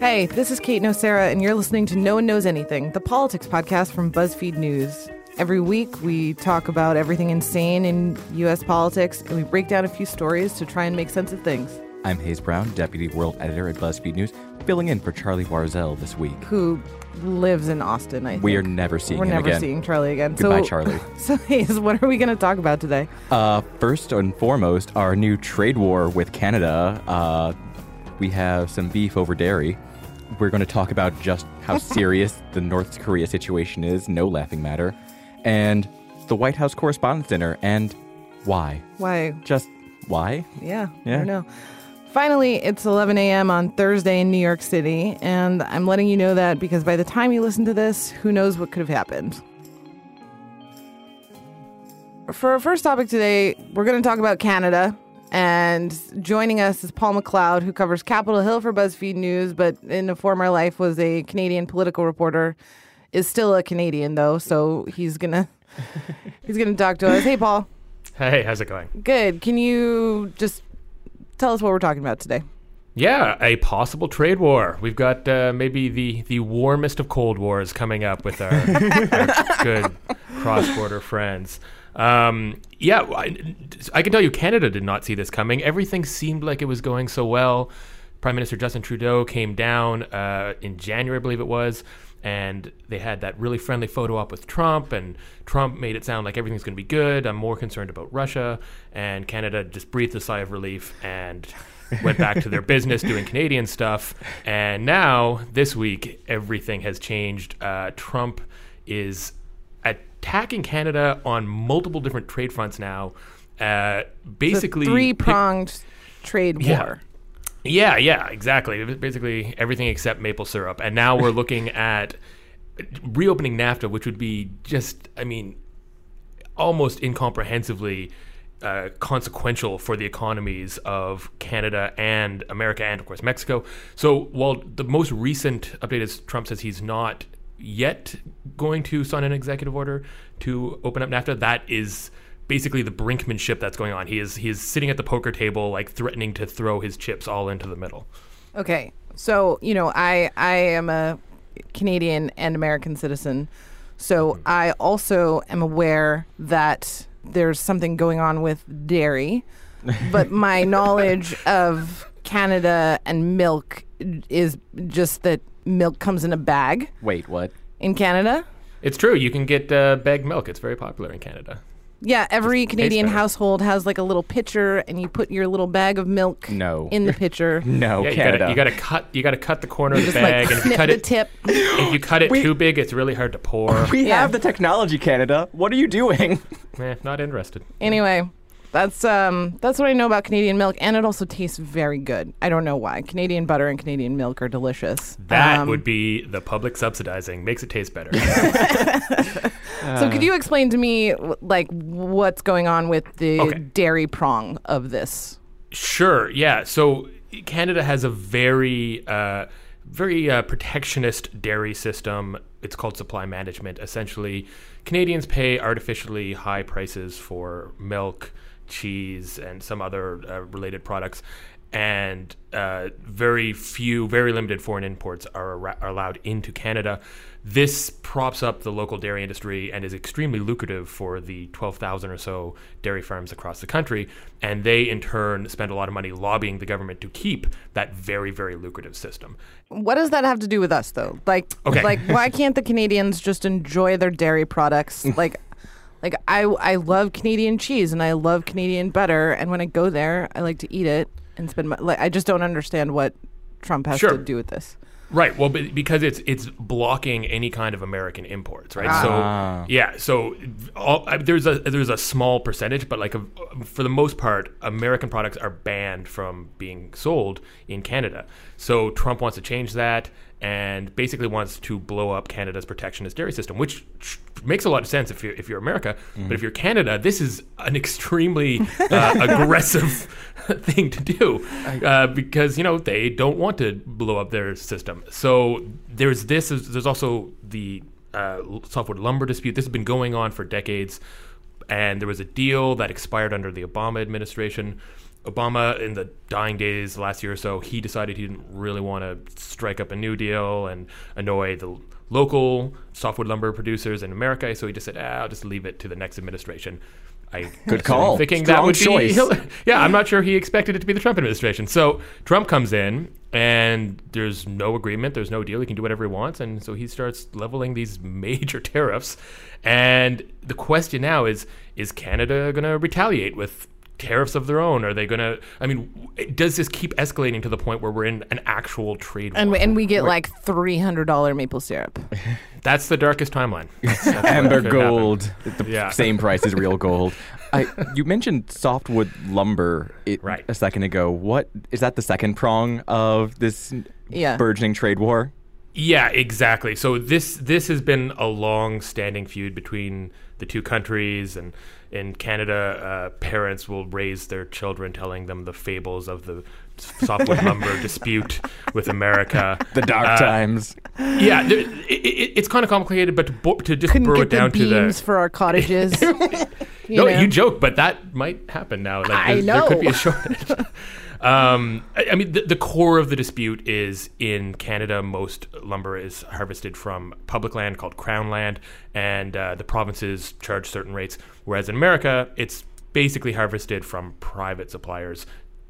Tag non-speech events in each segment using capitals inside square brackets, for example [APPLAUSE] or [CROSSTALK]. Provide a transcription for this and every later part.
Hey, this is Kate Nocera, and you're listening to No One Knows Anything, the politics podcast from BuzzFeed News. Every week, we talk about everything insane in U.S. politics, and we break down a few stories to try and make sense of things. I'm Hayes Brown, Deputy World Editor at BuzzFeed News, filling in for Charlie Warzel this week. Who lives in Austin, I think. We are never seeing Charlie again. We're him never again. seeing Charlie again. Goodbye, so, Charlie. [LAUGHS] So, Hayes, what are we going to talk about today? Uh, first and foremost, our new trade war with Canada. Uh, we have some beef over dairy. We're going to talk about just how [LAUGHS] serious the North Korea situation is, no laughing matter, and the White House Correspondents' Dinner, and why. Why? Just why? Yeah, I Yeah. don't know. Finally, it's 11 a.m. on Thursday in New York City, and I'm letting you know that because by the time you listen to this, who knows what could have happened. For our first topic today, we're going to talk about Canada. And joining us is Paul McLeod, who covers Capitol Hill for BuzzFeed News, but in a former life was a Canadian political reporter. Is still a Canadian though, so he's gonna [LAUGHS] he's gonna talk to us. Hey, Paul. Hey, how's it going? Good. Can you just tell us what we're talking about today? Yeah, a possible trade war. We've got uh, maybe the, the warmest of Cold Wars coming up with our, [LAUGHS] our good cross border friends. Um, yeah, I, I can tell you, Canada did not see this coming. Everything seemed like it was going so well. Prime Minister Justin Trudeau came down uh, in January, I believe it was, and they had that really friendly photo op with Trump, and Trump made it sound like everything's going to be good. I'm more concerned about Russia, and Canada just breathed a sigh of relief and [LAUGHS] went back to their business doing Canadian stuff. And now, this week, everything has changed. Uh, Trump is attacking Canada on multiple different trade fronts now. Uh, basically, three pronged trade war. yeah, yeah, yeah, exactly. Basically, everything except maple syrup. And now we're looking [LAUGHS] at reopening NAFTA, which would be just, I mean, almost incomprehensibly uh, consequential for the economies of Canada and America and, of course, Mexico. So while the most recent update is Trump says he's not yet going to sign an executive order to open up NAFTA, that is basically the brinkmanship that's going on. He is he is sitting at the poker table, like threatening to throw his chips all into the middle. Okay, so you know, I I am a Canadian and American citizen, so I also am aware that there's something going on with dairy, but [LAUGHS] my knowledge of Canada and milk is just that milk comes in a bag Wait, what? in Canada. It's true. You can get uh, bagged milk. It's very popular in Canada. Yeah, every Canadian better. household has like a little pitcher, and you put your little bag of milk No. in the pitcher. [LAUGHS] No, yeah, you Canada. gotta, you gotta cut you gotta cut the corner of the Just bag, like and if you cut the it tip. if you cut it [GASPS] We- too big, it's really hard to pour. [LAUGHS] we Yeah. have the technology, Canada. What are you doing? [LAUGHS] eh, not interested. Anyway, that's um that's what I know about Canadian milk, and it also tastes very good. I don't know why. Canadian butter and Canadian milk are delicious. That Um, would be the public subsidizing. Makes it taste better. So, could you explain to me like what's going on with the Okay. dairy prong of this? Sure. Yeah. So Canada has a very, uh, very uh, protectionist dairy system. It's called supply management. Essentially, Canadians pay artificially high prices for milk, cheese, and some other uh, related products. And uh, very few, very limited foreign imports are, ar- are allowed into Canada. This props up the local dairy industry and is extremely lucrative for the 12,000 or so dairy farms across the country. And they, in turn, spend a lot of money lobbying the government to keep that very, very lucrative system. What does that have to do with us, though? Like, Okay. like why [LAUGHS] can't the Canadians just enjoy their dairy products? [LAUGHS] like, like I I love Canadian cheese and I love Canadian butter, and when I go there, I like to eat it and spend my. Like, I just don't understand what Trump has Sure. to do with this. Right. Well, because it's it's blocking any kind of American imports, right? Ah. So yeah. So all, I, there's a there's a small percentage, but like a, for the most part, American products are banned from being sold in Canada. So Trump wants to change that and basically wants to blow up Canada's protectionist dairy system, which makes a lot of sense if you're if you're America. But if you're Canada, this is an extremely uh, [LAUGHS] aggressive [LAUGHS] thing to do uh, because you know they don't want to blow up their system. So there's this. There's also the uh, softwood lumber dispute. This has been going on for decades, and there was a deal that expired under the Obama administration Obama, in the dying days last year or so, he decided he didn't really want to strike up a new deal and annoy the local softwood lumber producers in America. So he just said, ah, "I'll just leave it to the next administration." I Good call. Thinking Strong that would [LAUGHS] choice. be yeah. I'm not sure he expected it to be the Trump administration. So Trump comes in, and there's no agreement. There's no deal. He can do whatever he wants, and so he starts leveling these [LAUGHS] major tariffs. And the question now is: Is Canada going to retaliate with? Tariffs of their own? Are they going to? I mean, does this keep escalating to the point where we're in an actual trade war? And we, and we get like three hundred dollar maple syrup. [LAUGHS] That's the darkest timeline. [LAUGHS] That's, that's Amber gold, the Yeah. same price as real gold. I, you mentioned softwood lumber it, Right. a second ago. What is that? The second prong of this Yeah. burgeoning trade war? Yeah, exactly. So this this has been a long-standing feud between the two countries, and in Canada, uh, parents will raise their children telling them the fables of the softwood [LAUGHS] lumber dispute with America. The dark Uh, times. Yeah, there, it, it, it's kind of complicated, but to, bo- to just Couldn't burrow get it down the to beams the for our cottages. [LAUGHS] [LAUGHS] you no, know? you joke, but that might happen now. Like, I there's- There could be a shortage. Um, I, I mean, the, the core of the dispute is in Canada, most lumber is harvested from public land called Crown land, and uh, the provinces charge certain rates. Whereas in America, it's basically harvested from private suppliers.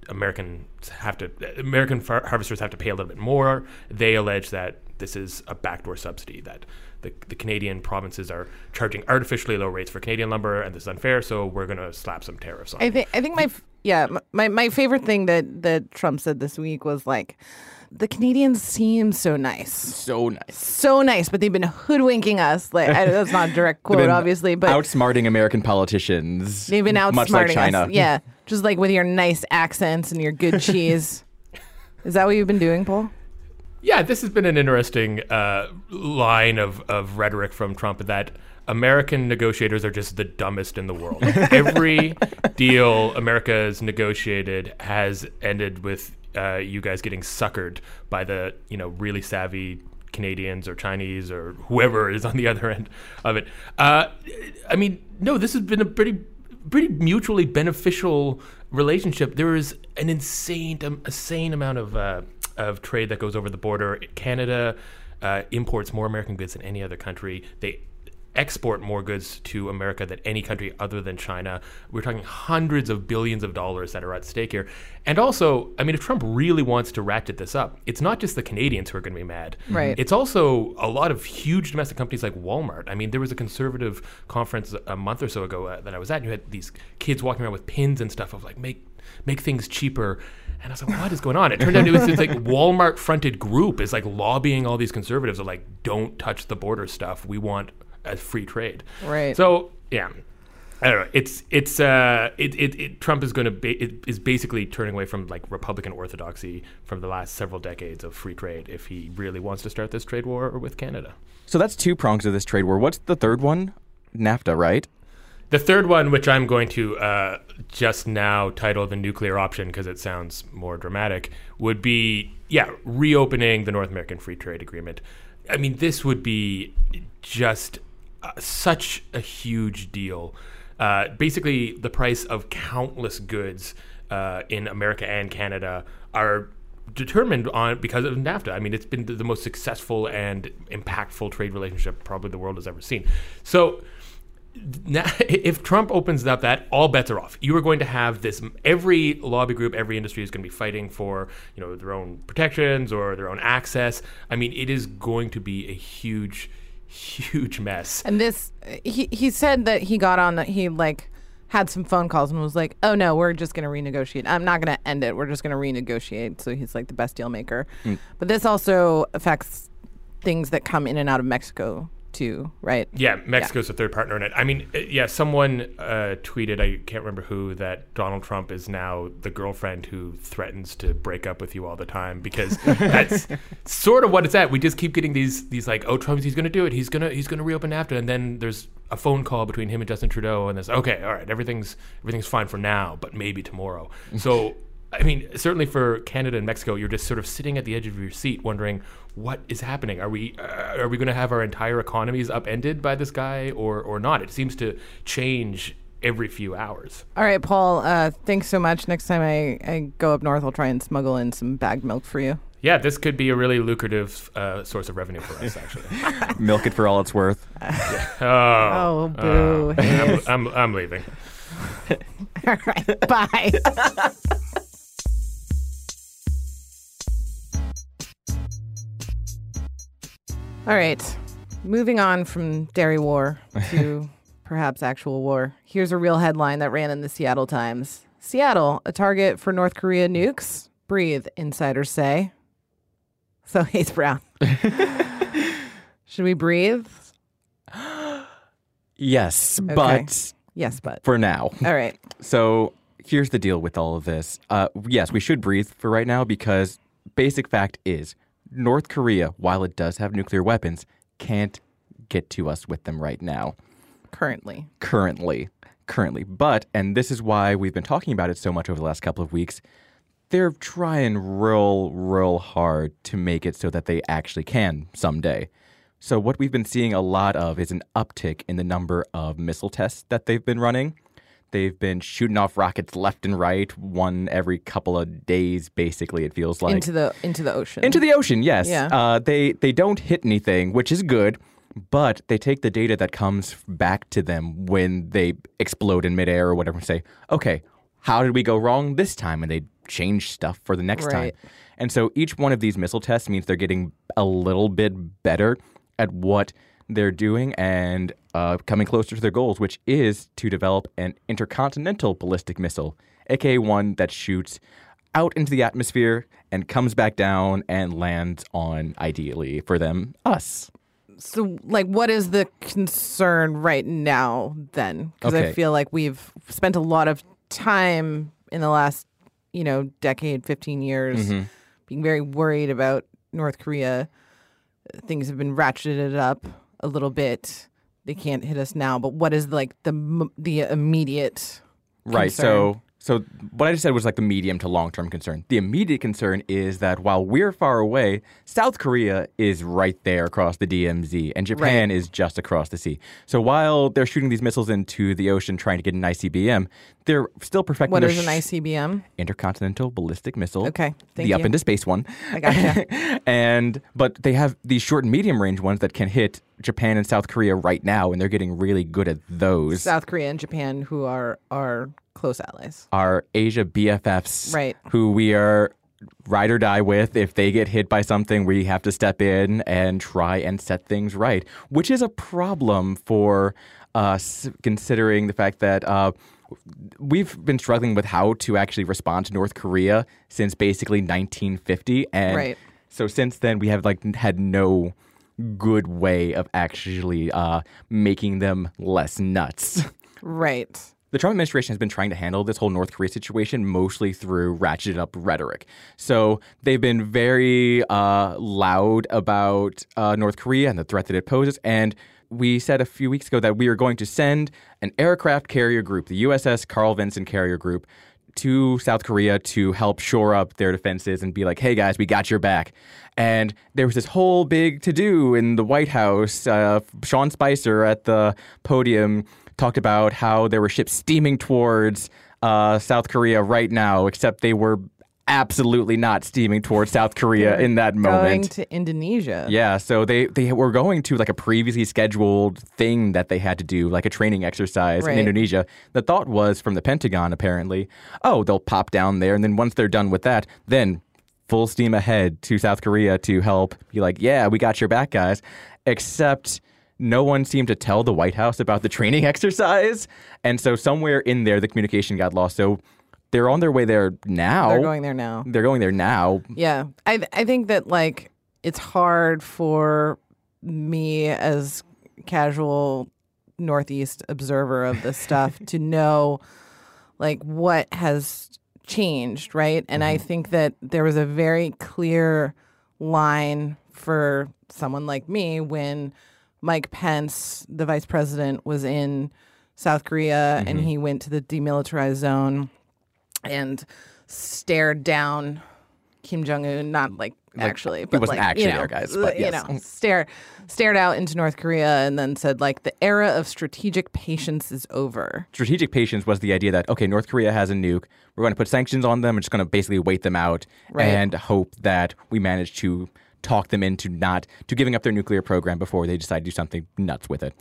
Americans have to American far- harvesters have to pay a little bit more. They allege that this is a backdoor subsidy that the, the Canadian provinces are charging artificially low rates for Canadian lumber, and this is unfair. So we're going to slap some tariffs on. I think I think my f- yeah my my favorite thing that that Trump said this week was like the Canadians seem so nice. So nice. So nice, but they've been hoodwinking us. Like I, that's not a direct [LAUGHS] quote, been obviously, but outsmarting American politicians. they've been outsmarting much like China. us. Yeah, just like with your nice accents and your good [LAUGHS] cheese. Is that what you've been doing, Paul? Yeah, this has been an interesting uh, line of, of rhetoric from Trump that American negotiators are just the dumbest in the world. [LAUGHS] Every deal America has negotiated has ended with uh, you guys getting suckered by the you know really savvy Canadians or Chinese or whoever is on the other end of it. Uh, I mean, no, this has been a pretty pretty mutually beneficial relationship. There is an insane um, insane amount of uh, of trade that goes over the border. Canada uh, imports more American goods than any other country. They export more goods to America than any country other than China. We're talking hundreds of billions of dollars that are at stake here. And also, I mean, if Trump really wants to ratchet this up, it's not just the Canadians who are going to be mad. Right. It's also a lot of huge domestic companies like Walmart. I mean, there was a conservative conference a month or so ago uh, that I was at, and you had these kids walking around with pins and stuff of like, make make things cheaper. And I was like, what is going on? It turned out it was this like Walmart fronted group is like lobbying all these conservatives of like, don't touch the border stuff. We want a free trade. Right. So yeah. I don't know. It's it's uh it, it, it Trump is going to ba- it is basically turning away from like Republican orthodoxy from the last several decades of free trade if he really wants to start this trade war with Canada. So that's two prongs of this trade war. What's the third one? NAFTA, right? The third one, which I'm going to uh, just now title the nuclear option because it sounds more dramatic, would be yeah, reopening the North American Free Trade Agreement. I mean, this would be just uh, such a huge deal. Uh, basically, the price of countless goods uh, in America and Canada are determined on because of NAFTA. I mean, it's been the, the most successful and impactful trade relationship probably the world has ever seen. So now, [LAUGHS] if Trump opens up that, all bets are off. You are going to have this. Every lobby group, every industry is going to be fighting for you know their own protections or their own access. I mean, it is going to be a huge, huge mess. And this, he he said that he got on. That he like had some phone calls and was like, "Oh no, we're just going to renegotiate. I'm not going to end it. We're just going to renegotiate." So he's like the best deal maker. Hmm. But this also affects things that come in and out of Mexico too, right? Yeah, Mexico's a third partner in it. I mean, yeah, someone uh, tweeted, I can't remember who, that Donald Trump is now the girlfriend who threatens to break up with you all the time because [LAUGHS] that's sort of what it's at. We just keep getting these these like, oh, Trump's he's going to do it. He's gonna he's gonna reopen NAFTA, and then there's a phone call between him and Justin Trudeau, and this okay, all right, everything's everything's fine for now, but maybe tomorrow. [LAUGHS] So. I mean, certainly for Canada and Mexico, you're just sort of sitting at the edge of your seat, wondering what is happening. Are we uh, are we going to have our entire economies upended by this guy, or or not? It seems to change every few hours. All right, Paul. Uh, thanks so much. Next time I, I go up north, I'll try and smuggle in some bagged milk for you. Yeah, this could be a really lucrative uh, source of revenue for us, actually. [LAUGHS] Milk it for all it's worth. [LAUGHS] oh, Oh, boo. uh, I'm, I'm, I'm leaving. [LAUGHS] All right. Bye. All right. Moving on from dairy war to [LAUGHS] perhaps actual war. Here's a real headline that ran in the Seattle Times. Seattle, a target for North Korea nukes? Breathe, insiders say. So, [LAUGHS] Hayes Brown. [LAUGHS] Should we breathe? [GASPS] Yes, but Yes, but. for now. All right. So here's the deal with all of this. Uh, yes, we should breathe for right now because basic fact is North Korea, while it does have nuclear weapons, can't get to us with them right now. Currently. Currently. Currently. But, and this is why we've been talking about it so much over the last couple of weeks, they're trying real, real hard to make it so that they actually can someday. So, what we've been seeing a lot of is an uptick in the number of missile tests that they've been running. They've been shooting off rockets left and right, one every couple of days, basically, it feels like. into the into the ocean. Into the ocean, yes. Yeah. Uh, they they don't hit anything, which is good, but they take the data that comes back to them when they explode in midair or whatever and say, okay, how did we go wrong this time? And they change stuff for the next Right. time. And so each one of these missile tests means they're getting a little bit better at what they're doing and uh, coming closer to their goals, which is to develop an intercontinental ballistic missile, aka one that shoots out into the atmosphere and comes back down and lands on, ideally for them, us. So, like, what is the concern right now then? Because I feel like we've spent a lot of time in the last, you know, decade, 15 years Mm-hmm. being very worried about North Korea. Things have been ratcheted up a little bit. They can't hit us now, but what is like the the immediate Right. concern? So, so what I just said was like the medium to long term concern. The immediate concern is that while we're far away, South Korea is right there across the DMZ, and Japan is just across the sea. So while they're shooting these missiles into the ocean trying to get an ICBM, they're still perfecting What is an ICBM? intercontinental ballistic missile. Okay, thank the up into space one. I gotcha. [LAUGHS] and but they have these short and medium range ones that can hit Japan and South Korea right now, and they're getting really good at those. South Korea and Japan, who are are close allies. Our Asia BFFs, Right. Who we are ride or die with. If they get hit by something, we have to step in and try and set things right, which is a problem for us, considering the fact that. Uh, We've been struggling with how to actually respond to North Korea since basically 1950, and Right. so since then we have like had no good way of actually uh, making them less nuts. Right. The Trump administration has been trying to handle this whole North Korea situation mostly through ratcheted up rhetoric. So they've been very uh, loud about uh, North Korea and the threat that it poses. And we said a few weeks ago that we are going to send an aircraft carrier group, the USS Carl Vinson Carrier Group, to South Korea to help shore up their defenses and be like, hey guys, we got your back. And there was this whole big to do in the White House. Uh, Sean Spicer at the podium talked about how there were ships steaming towards uh, South Korea right now, except they were absolutely not steaming towards South Korea in that moment. Going to Indonesia. Yeah, so they they were going to like a previously scheduled thing that they had to do, like a training exercise Right. in Indonesia. The thought was from the Pentagon, apparently, oh, they'll pop down there, and then once they're done with that, then full steam ahead to South Korea to help be like, yeah, we got your back, guys. Except no one seemed to tell the White House about the training [LAUGHS] exercise, and so somewhere in there, the communication got lost. So they're on their way there now. They're going there now. They're going there now. Yeah. I I think that like it's hard for me as casual northeast observer of this stuff [LAUGHS] to know like what has changed, right? And I mm-hmm. think that there was a very clear line for someone like me when Mike Pence, the vice president, was in South Korea and mm-hmm. he went to the demilitarized zone and stared down Kim Jong Un, not like, Like, actually, he but wasn't like, actually you know, there, guys, but you know, stare stared out into North Korea and then said like the era of strategic patience is over. strategic patience was the idea that okay, North Korea has a nuke. We're going to put sanctions on them. We're just going to basically wait them out Right. and hope that we manage to talk them into not to giving up their nuclear program before they decide to do something nuts with it.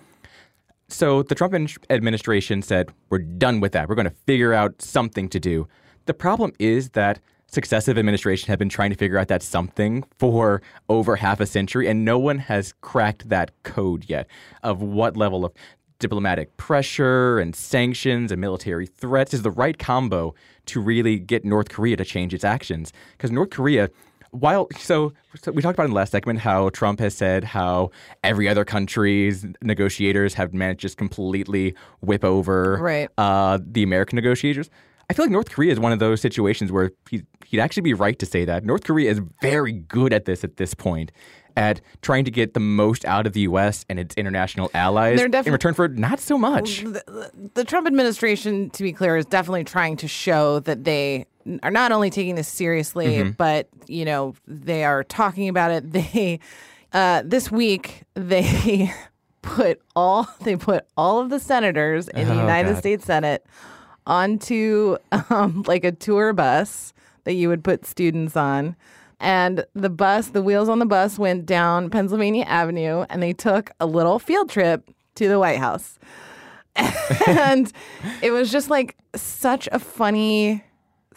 So the Trump administration said, "We're done with that. We're going to figure out something to do." The problem is that successive administrations have been trying to figure out that something for over half a century, and no one has cracked that code yet of what level of diplomatic pressure and sanctions and military threats is the right combo to really get North Korea to change its actions. Because North Korea while so, so we talked about in the last segment how Trump has said how every other country's negotiators have managed to just completely whip over Right. uh, the American negotiators. I feel like North Korea is one of those situations where he, he'd actually be right to say that. North Korea is very good at this at this point, at trying to get the most out of the U.S. and its international allies in return for not so much. the, the Trump administration, to be clear, is definitely trying to show that they are not only taking this seriously, Mm-hmm. but you know they are talking about it. [LAUGHS] They uh, this week they [LAUGHS] put all they put all of the senators in the Oh, United God. States Senate onto um, [LAUGHS] like a tour bus that you would put students on. And the bus, the wheels on the bus went down Pennsylvania Avenue and they took a little field trip to the White House. and it was just like such a funny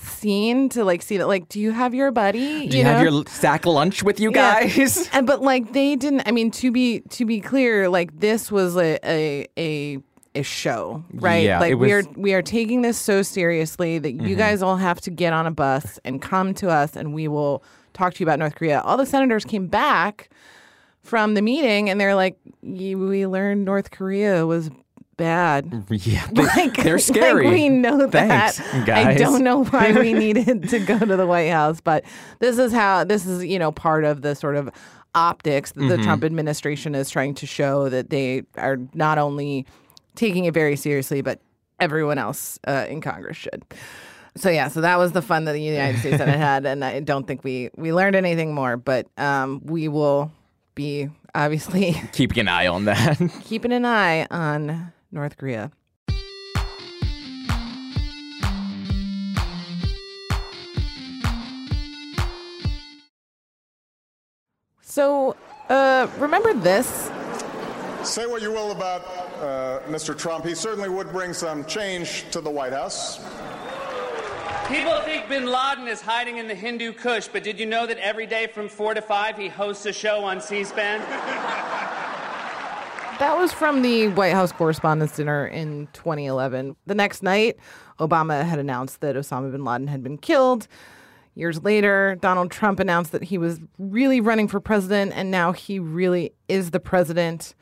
scene to like see that like do you have your buddy Do you, have your sack lunch with you Yeah. guys? [LAUGHS] and but like they didn't i mean to be to be clear like this was a a a, a show right Yeah, like it we are Mm-hmm. we are taking this so seriously that you guys all have to get on a bus and come to us and we will talk to you about north korea all the senators came back from the meeting and they're like we learned north korea was bad [LAUGHS] yeah, [LAUGHS] they, like, they're scary. Like we know Thanks, that. I don't know why we [LAUGHS] needed to go to the White House, but this is how this is, you know, part of the sort of optics that the Mm-hmm. Trump administration is trying to show that they are not only taking it very seriously, but everyone else uh, in Congress should. So yeah, so that was the fun that the United States Senate had, and I don't think we we learned anything more, but um, we will be obviously Keeping an eye on that. keeping an eye on North Korea. So, uh, remember this? Say what you will about uh, Mr. Trump, he certainly would bring some change to the White House. People think bin Laden is hiding in the Hindu Kush, but did you know that every day from 4 to 5 he hosts a show on C SPAN? [LAUGHS] That was from the White House Correspondents' Dinner in 2011. The next night, Obama had announced that Osama bin Laden had been killed. Years later, Donald Trump announced that he was really running for president, and now he really is the president.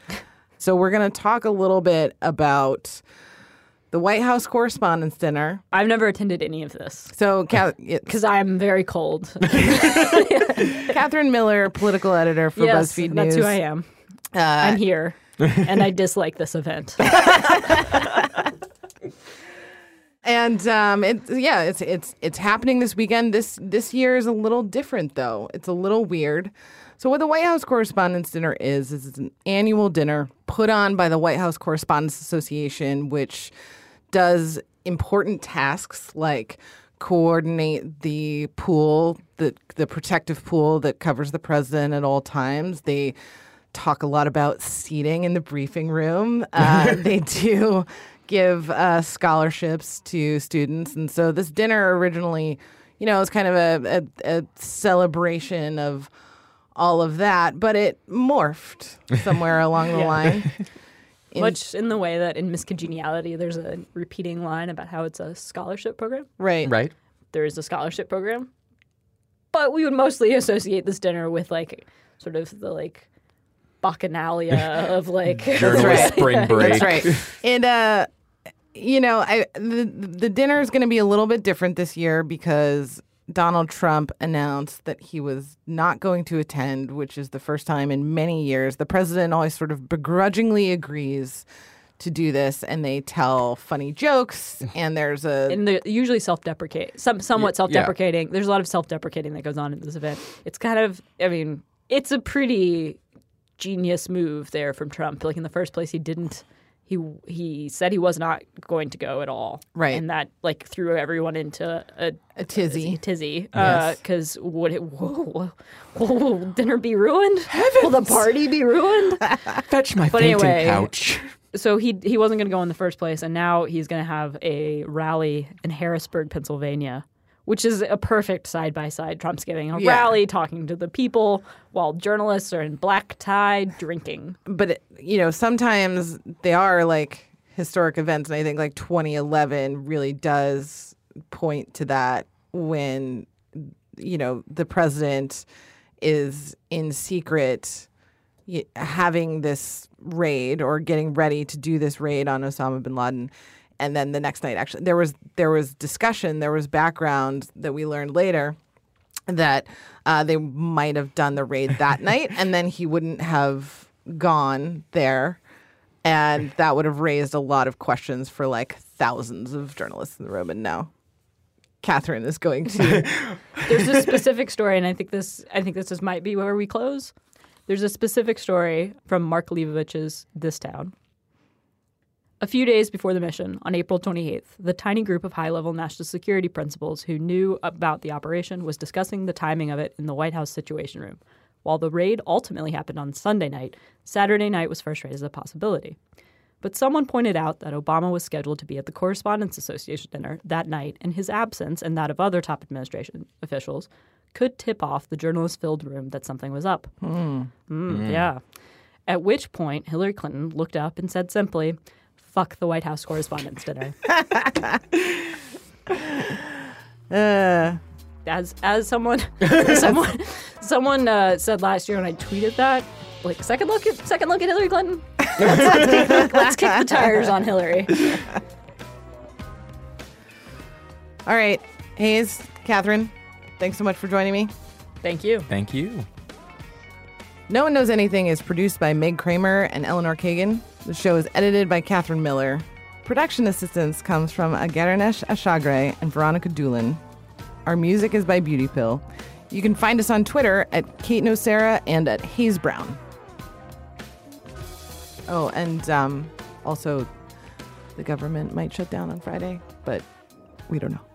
So, we're going to talk a little bit about the White House Correspondents' Dinner. I've never attended any of this So, Ca- because I'm very cold. [LAUGHS] [LAUGHS] Katherine Miller, political editor for yes, BuzzFeed that's News. who I am. Uh, I'm here, [LAUGHS] and I dislike this event. [LAUGHS] And um, it, yeah, it's it's it's happening this weekend. This this year is a little different though. It's a little weird. So what the White House Correspondents' Dinner is is it's an annual dinner put on by the White House Correspondents Association, which does important tasks like coordinate the pool, the the protective pool that covers the president at all times. They talk a lot about seating in the briefing room. Uh, [LAUGHS] they do give uh, scholarships to students, and so this dinner originally, you know, it was kind of a, a, a celebration of all of that, but it morphed [LAUGHS] somewhere along the Yeah. line. [LAUGHS] In- Much in the way that in Miss Congeniality, there's a repeating line about how it's a scholarship program. right, right? There is a scholarship program, but we would mostly associate this dinner with like sort of the like bacchanalia of like [LAUGHS] Journalist right. spring [LAUGHS] break. That's right. And uh, you know, I the the dinner is going to be a little bit different this year because Donald Trump announced that he was not going to attend, which is the first time in many years. The president always sort of begrudgingly agrees to do this, and they tell funny jokes, and there's a and they're usually self-deprecate, some somewhat self-deprecating. There's a lot of self-deprecating that goes on in this event. It's kind of, I mean, it's a pretty genius move there from Trump. Like in the first place, he didn't. He he said he was not going to go at all, Right. And that like threw everyone into a, a tizzy. tizzy. Yes. Uh, because would it? Whoa, whoa, will dinner be ruined? Will the party be ruined? [LAUGHS] Fetch my But fainting anyway- couch. so he he wasn't going to go in the first place, and now he's going to have a rally in Harrisburg, Pennsylvania, which is a perfect side by side. Trump's giving a Yeah. rally, talking to the people, while journalists are in black tie drinking. but it- you know sometimes they are like historic events and i think like 2011 really does point to that when you know the president is in secret having this raid or getting ready to do this raid on Osama bin Laden and then the next night actually there was there was discussion there was background that we learned later that uh, they might have done the raid that [LAUGHS] night and then he wouldn't have gone there and that would have raised a lot of questions for like thousands of journalists in the room and now Katherine is going to [LAUGHS] There's a specific story, and I think this I think this is, might be where we close. There's a specific story from Mark Leibovich's This Town. A few days before the mission, on April 28th, the tiny group of high level national security principals who knew about the operation was discussing the timing of it in the White House Situation Room. While the raid ultimately happened on Sunday night, Saturday night was first raised as a possibility. But someone pointed out that Obama was scheduled to be at the Correspondents Association dinner that night, and his absence and that of other top administration officials could tip off the journalist filled room that something was up. Mm, Yeah. At which point, Hillary Clinton looked up and said simply, Fuck the White House Correspondents' Dinner. [LAUGHS] uh, as as someone [LAUGHS] [LAUGHS] someone someone uh, said last year when I tweeted that, like second look at second look at Hillary Clinton. Let's, let's, kick, let's kick the tires on Hillary. all right Hayes Katherine thanks so much for joining me Thank you. Thank you. No One Knows Anything is produced by Meg Kramer and Eleanor Kagan. The show is edited by Katherine Miller. Production assistance comes from Agaranesh Ashagre and Veronica Doolin. Our music is by Beauty Pill. You can find us on Twitter at Kate Nocera and at Hayes Brown. Oh, and um, also the government might shut down on Friday, but we don't know.